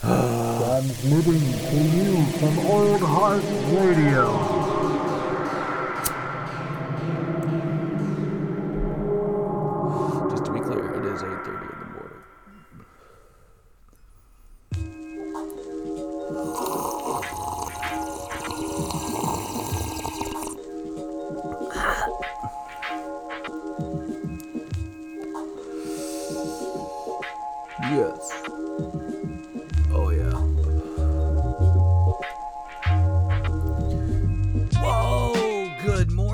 Transmitting to you from Old Heart Radio. Just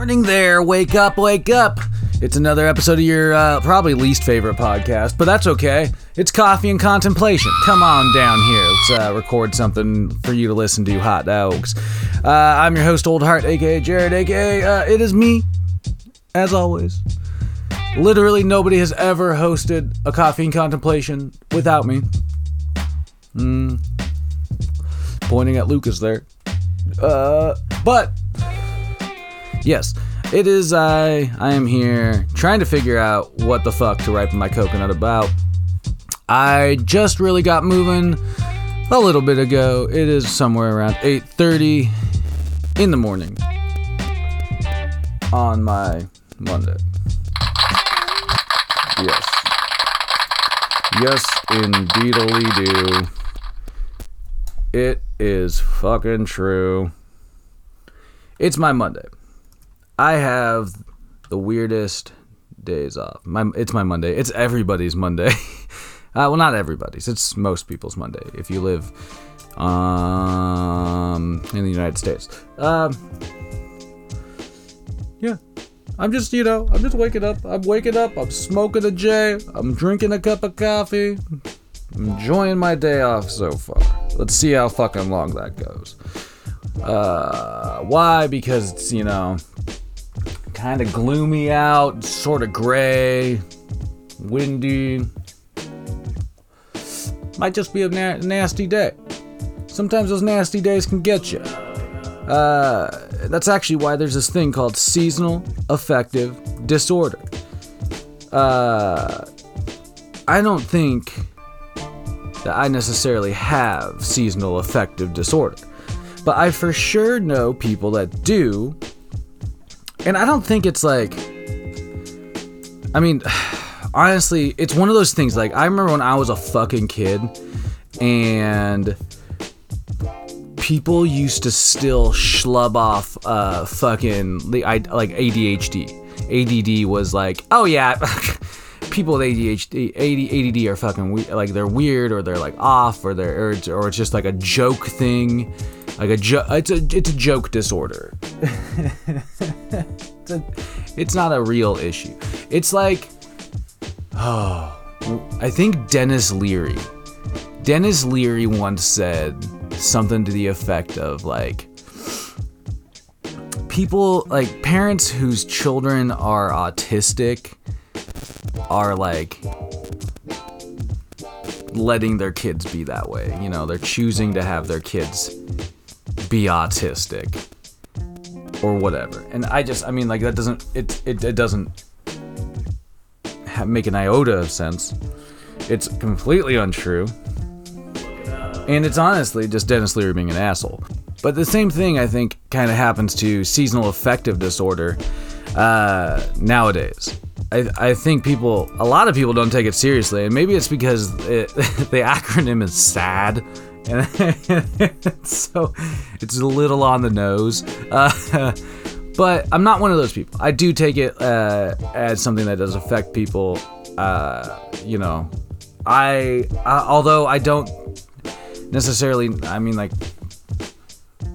morning there. Wake up, wake up. It's another episode of your uh, probably least favorite podcast, but that's okay. It's Coffee and Contemplation. Come on down here. Let's uh, record something for you to listen to, hot dogs. Uh, I'm your host, Old Heart, aka Jared, aka uh, it is me, as always. Literally nobody has ever hosted a Coffee and Contemplation without me. Mm. Pointing at Lucas there. Uh, but yes, it is I. I am here trying to figure out what the fuck to ripen my coconut about. I just really got moving a little bit ago. It is somewhere around 8:30 in the morning on my Monday. Yes. Yes, indeedly do. It is fucking true. It's my Monday. I have the weirdest days off. My it's my Monday. It's everybody's Monday. uh, well, not everybody's. It's most people's Monday if you live um in the United States. Um Yeah. I'm just, you know, I'm just waking up. I'm waking up. I'm smoking a J. I'm drinking a cup of coffee. I'm enjoying my day off so far. Let's see how fucking long that goes. Uh, why? Because it's, you know, kind of gloomy out, sort of gray, windy. Might just be a na- nasty day. Sometimes those nasty days can get you. Uh, that's actually why there's this thing called seasonal affective disorder. Uh, I don't think that I necessarily have seasonal affective disorder, but I for sure know people that do. And I don't think it's like, I mean, honestly, it's one of those things. Like, I remember when I was a fucking kid and people used to still schlub off uh fucking the I like ADHD. ADD was like, oh yeah, people with ADHD, AD, ADD are fucking we- like they're weird or they're like off or they're or it's, or it's just like a joke thing, like a joke. It's a it's a joke disorder. it's, a, it's not a real issue. It's like, oh, I think Denis Leary. Denis Leary once said something to the effect of like people like parents whose children are autistic are like letting their kids be that way. You know, they're choosing to have their kids be autistic or whatever. And I just I mean like that doesn't it it, it doesn't make an iota of sense. It's completely untrue. And it's honestly just Denis Leary being an asshole. But the same thing, I think, kind of happens to seasonal affective disorder uh, nowadays. I, I think people, a lot of people don't take it seriously, and maybe it's because it, the acronym is SAD, and so it's a little on the nose. Uh, but I'm not one of those people. I do take it uh, as something that does affect people. Uh, you know, I, I although I don't necessarily i mean like i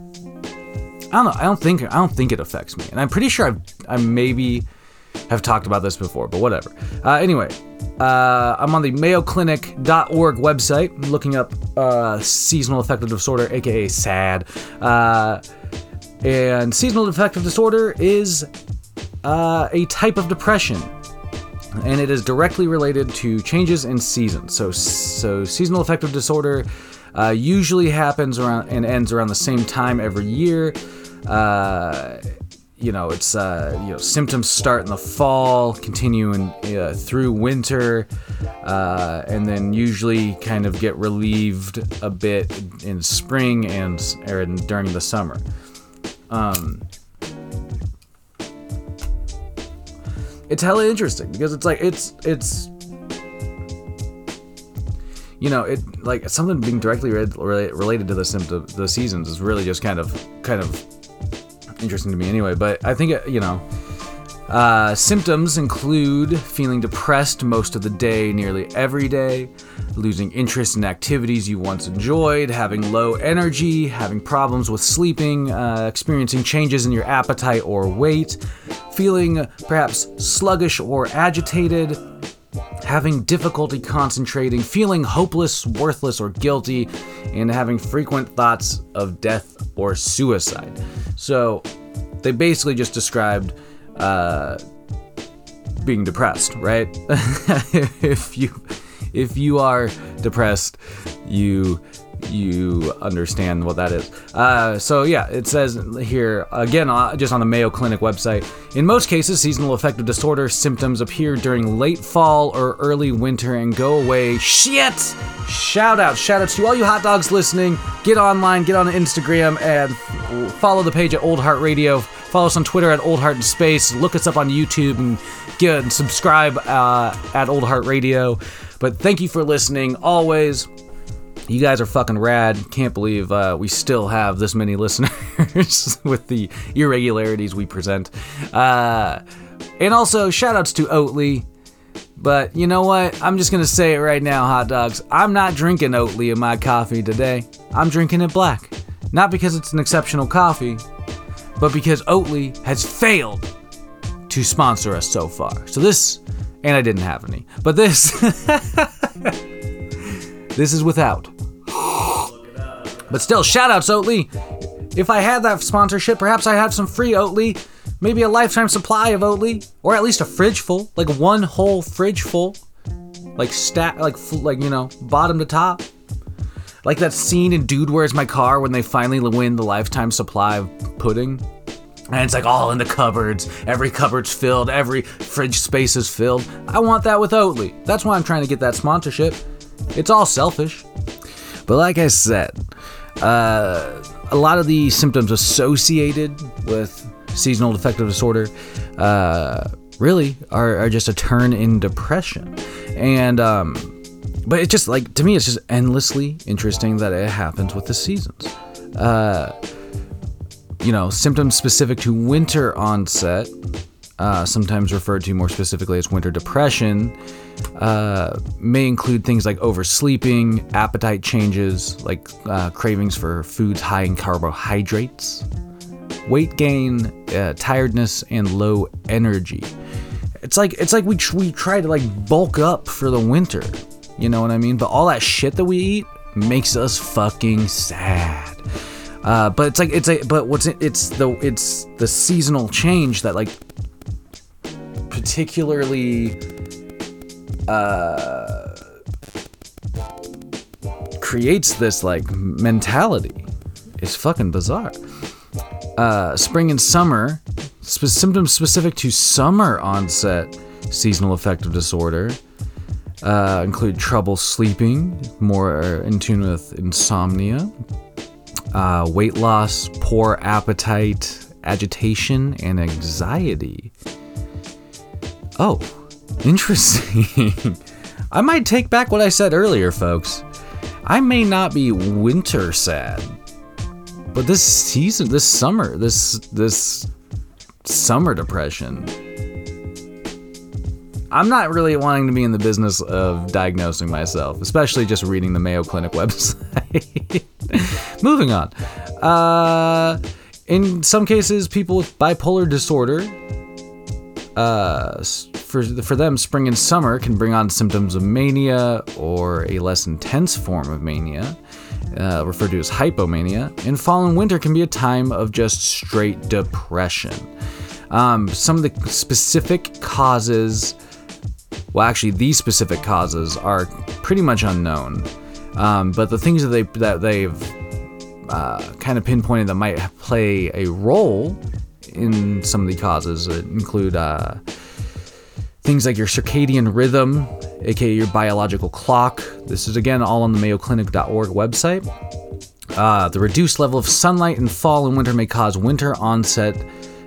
don't know i don't think i don't think it affects me and i'm pretty sure i've i maybe have talked about this before but whatever uh, anyway uh, i'm on the mayoclinic.org website looking up uh, seasonal affective disorder aka sad uh, and seasonal affective disorder is uh, a type of depression and it is directly related to changes in seasons. So, so seasonal affective disorder uh, usually happens around and ends around the same time every year. You know, it's uh, you know symptoms start in the fall, continue in, uh, through winter, uh, and then usually kind of get relieved a bit in spring and or in, during the summer. Um, it's hella interesting because it's like it's it's you know it like something being directly re- re- related to the symptom the seasons is really just kind of kind of interesting to me anyway but i think you know uh, symptoms include feeling depressed most of the day, nearly every day, losing interest in activities you once enjoyed, having low energy, having problems with sleeping, uh, experiencing changes in your appetite or weight, feeling perhaps sluggish or agitated, having difficulty concentrating, feeling hopeless, worthless, or guilty, and having frequent thoughts of death or suicide. So, they basically just described uh, being depressed, right? if you if you are depressed, you you understand what that is. Uh, so yeah, it says here again, uh, just on the Mayo Clinic website. In most cases, seasonal affective disorder symptoms appear during late fall or early winter and go away. Shit! Shout out, shout out to all you hot dogs listening. Get online, get on Instagram, and follow the page at Old Heart Radio. Follow us on Twitter at Old Heart in Space. Look us up on YouTube and get and subscribe uh, at Old Heart Radio. But thank you for listening. Always. You guys are fucking rad. Can't believe uh, we still have this many listeners with the irregularities we present. Uh, and also, shout outs to Oatly. But you know what? I'm just gonna say it right now, hot dogs. I'm not drinking Oatly in my coffee today. I'm drinking it black. Not because it's an exceptional coffee, but because Oatly has failed to sponsor us so far. So this, and I didn't have any, but this, this is without. But still, shout outs, Oatly. If I had that sponsorship, perhaps I have some free Oatly, maybe a lifetime supply of Oatly, or at least a fridge full, like one whole fridge full, like stat, like like you know, bottom to top. Like that scene in Dude, Where's My Car when they finally win the lifetime supply of pudding? And it's like all in the cupboards. Every cupboard's filled. Every fridge space is filled. I want that with Oatly. That's why I'm trying to get that sponsorship. It's all selfish. But like I said, uh, a lot of the symptoms associated with seasonal affective disorder uh, really are, are, just a turn in depression. And, um, but it's just like, to me, it's just endlessly interesting that it happens with the seasons. Uh, you know, symptoms specific to winter onset, uh, sometimes referred to more specifically as winter depression, uh, may include things like oversleeping, appetite changes, like uh, cravings for foods high in carbohydrates, weight gain, uh, tiredness, and low energy. It's like it's like we tr- we try to like bulk up for the winter, you know what I mean? But all that shit that we eat makes us fucking sad. Uh, but it's like it's a but what's it, it's the it's the seasonal change that like particularly uh, creates this like mentality. It's fucking bizarre. Uh, spring and summer sp- symptoms specific to summer onset seasonal affective disorder uh, include trouble sleeping, more in tune with insomnia, uh, weight loss, poor appetite, agitation, and anxiety. Oh, interesting. I might take back what I said earlier, folks. I may not be winter sad, but this season, this summer, this this summer depression. I'm not really wanting to be in the business of diagnosing myself, especially just reading the Mayo Clinic website. Moving on. Uh, in some cases, people with bipolar disorder, uh, for, for them, spring and summer can bring on symptoms of mania or a less intense form of mania, uh, referred to as hypomania. And fall and winter can be a time of just straight depression. Um, some of the specific causes, well, actually, these specific causes are pretty much unknown. Um, but the things that they that they've uh, kind of pinpointed that might play a role in some of the causes that include uh, things like your circadian rhythm, aka your biological clock. This is again all on the mayoclinic.org website. Uh, the reduced level of sunlight in fall and winter may cause winter onset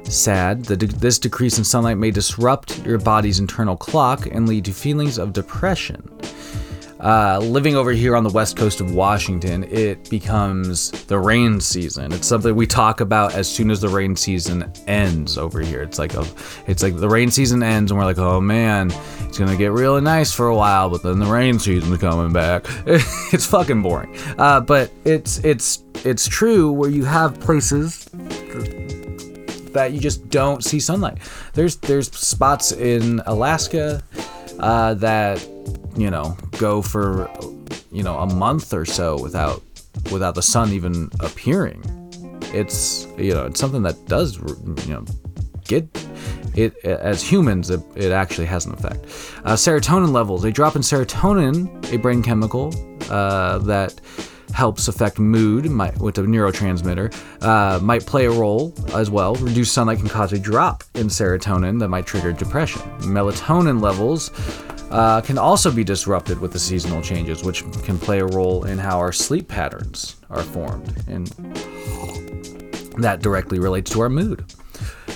SAD. De- this decrease in sunlight may disrupt your body's internal clock and lead to feelings of depression. Uh, living over here on the west coast of Washington, it becomes the rain season. It's something we talk about as soon as the rain season ends over here. It's like a, it's like the rain season ends and we're like, oh man, it's gonna get really nice for a while, but then the rain season's coming back. it's fucking boring. Uh, but it's it's it's true where you have places that you just don't see sunlight. There's there's spots in Alaska uh, that you know go for you know a month or so without without the sun even appearing. It's you know it's something that does you know get it as humans it, it actually has an effect. Uh, serotonin levels a drop in serotonin, a brain chemical uh, that helps affect mood might, with a neurotransmitter, uh, might play a role as well. Reduced sunlight can cause a drop in serotonin that might trigger depression. Melatonin levels uh, can also be disrupted with the seasonal changes, which can play a role in how our sleep patterns are formed. And that directly relates to our mood.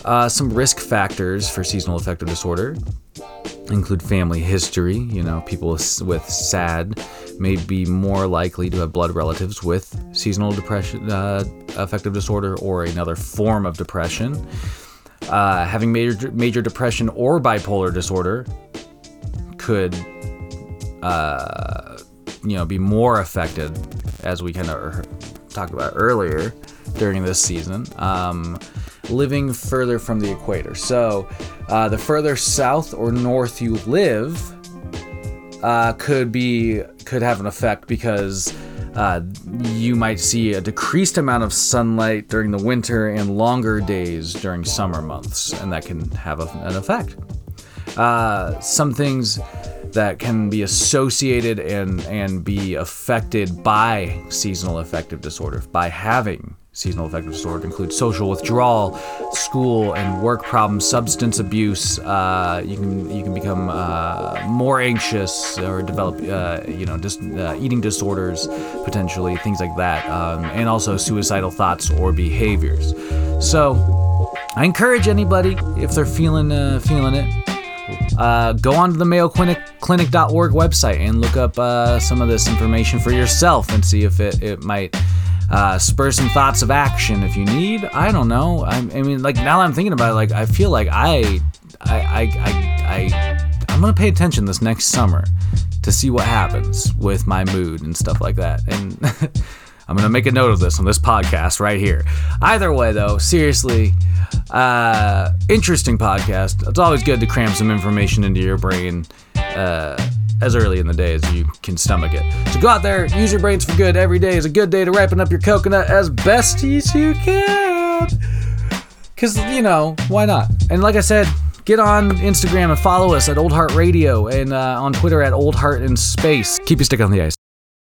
Uh, some risk factors for seasonal affective disorder include family history. You know, people with SAD may be more likely to have blood relatives with seasonal depression, uh, affective disorder, or another form of depression. Uh, having major major depression or bipolar disorder could, uh, you know, be more affected, as we kind of talked about earlier during this season. Um, living further from the equator. So, uh, the further south or north you live, uh, could be could have an effect because uh, you might see a decreased amount of sunlight during the winter and longer days during summer months, and that can have a, an effect. Uh, some things that can be associated and and be affected by seasonal affective disorder by having seasonal affective disorder include social withdrawal, school and work problems, substance abuse. Uh, you can you can become uh, more anxious or develop uh, you know just uh, eating disorders potentially things like that, um, and also suicidal thoughts or behaviors. So I encourage anybody if they're feeling uh, feeling it. Uh, go on to the Mayo Clinic, Clinic.org website and look up some of this information for yourself and see if it, it might uh, spur some thoughts of action if you need. I don't know. I, I mean, like now I'm thinking about it, like I feel like I, I, I, I, I I'm gonna pay attention this next summer to see what happens with my mood and stuff like that. And I'm gonna make a note of this on this podcast right here. Either way, though, seriously, uh, interesting podcast. It's always good to cram some information into your brain. Uh, as early in the day as you can stomach it. So go out there, use your brains for good. Every day is a good day to ripen up your coconut as best as you can. Because, you know, why not? And like I said, get on Instagram and follow us at Old Heart Radio and uh, on Twitter at Old Heart in Space. Keep your stick on the ice.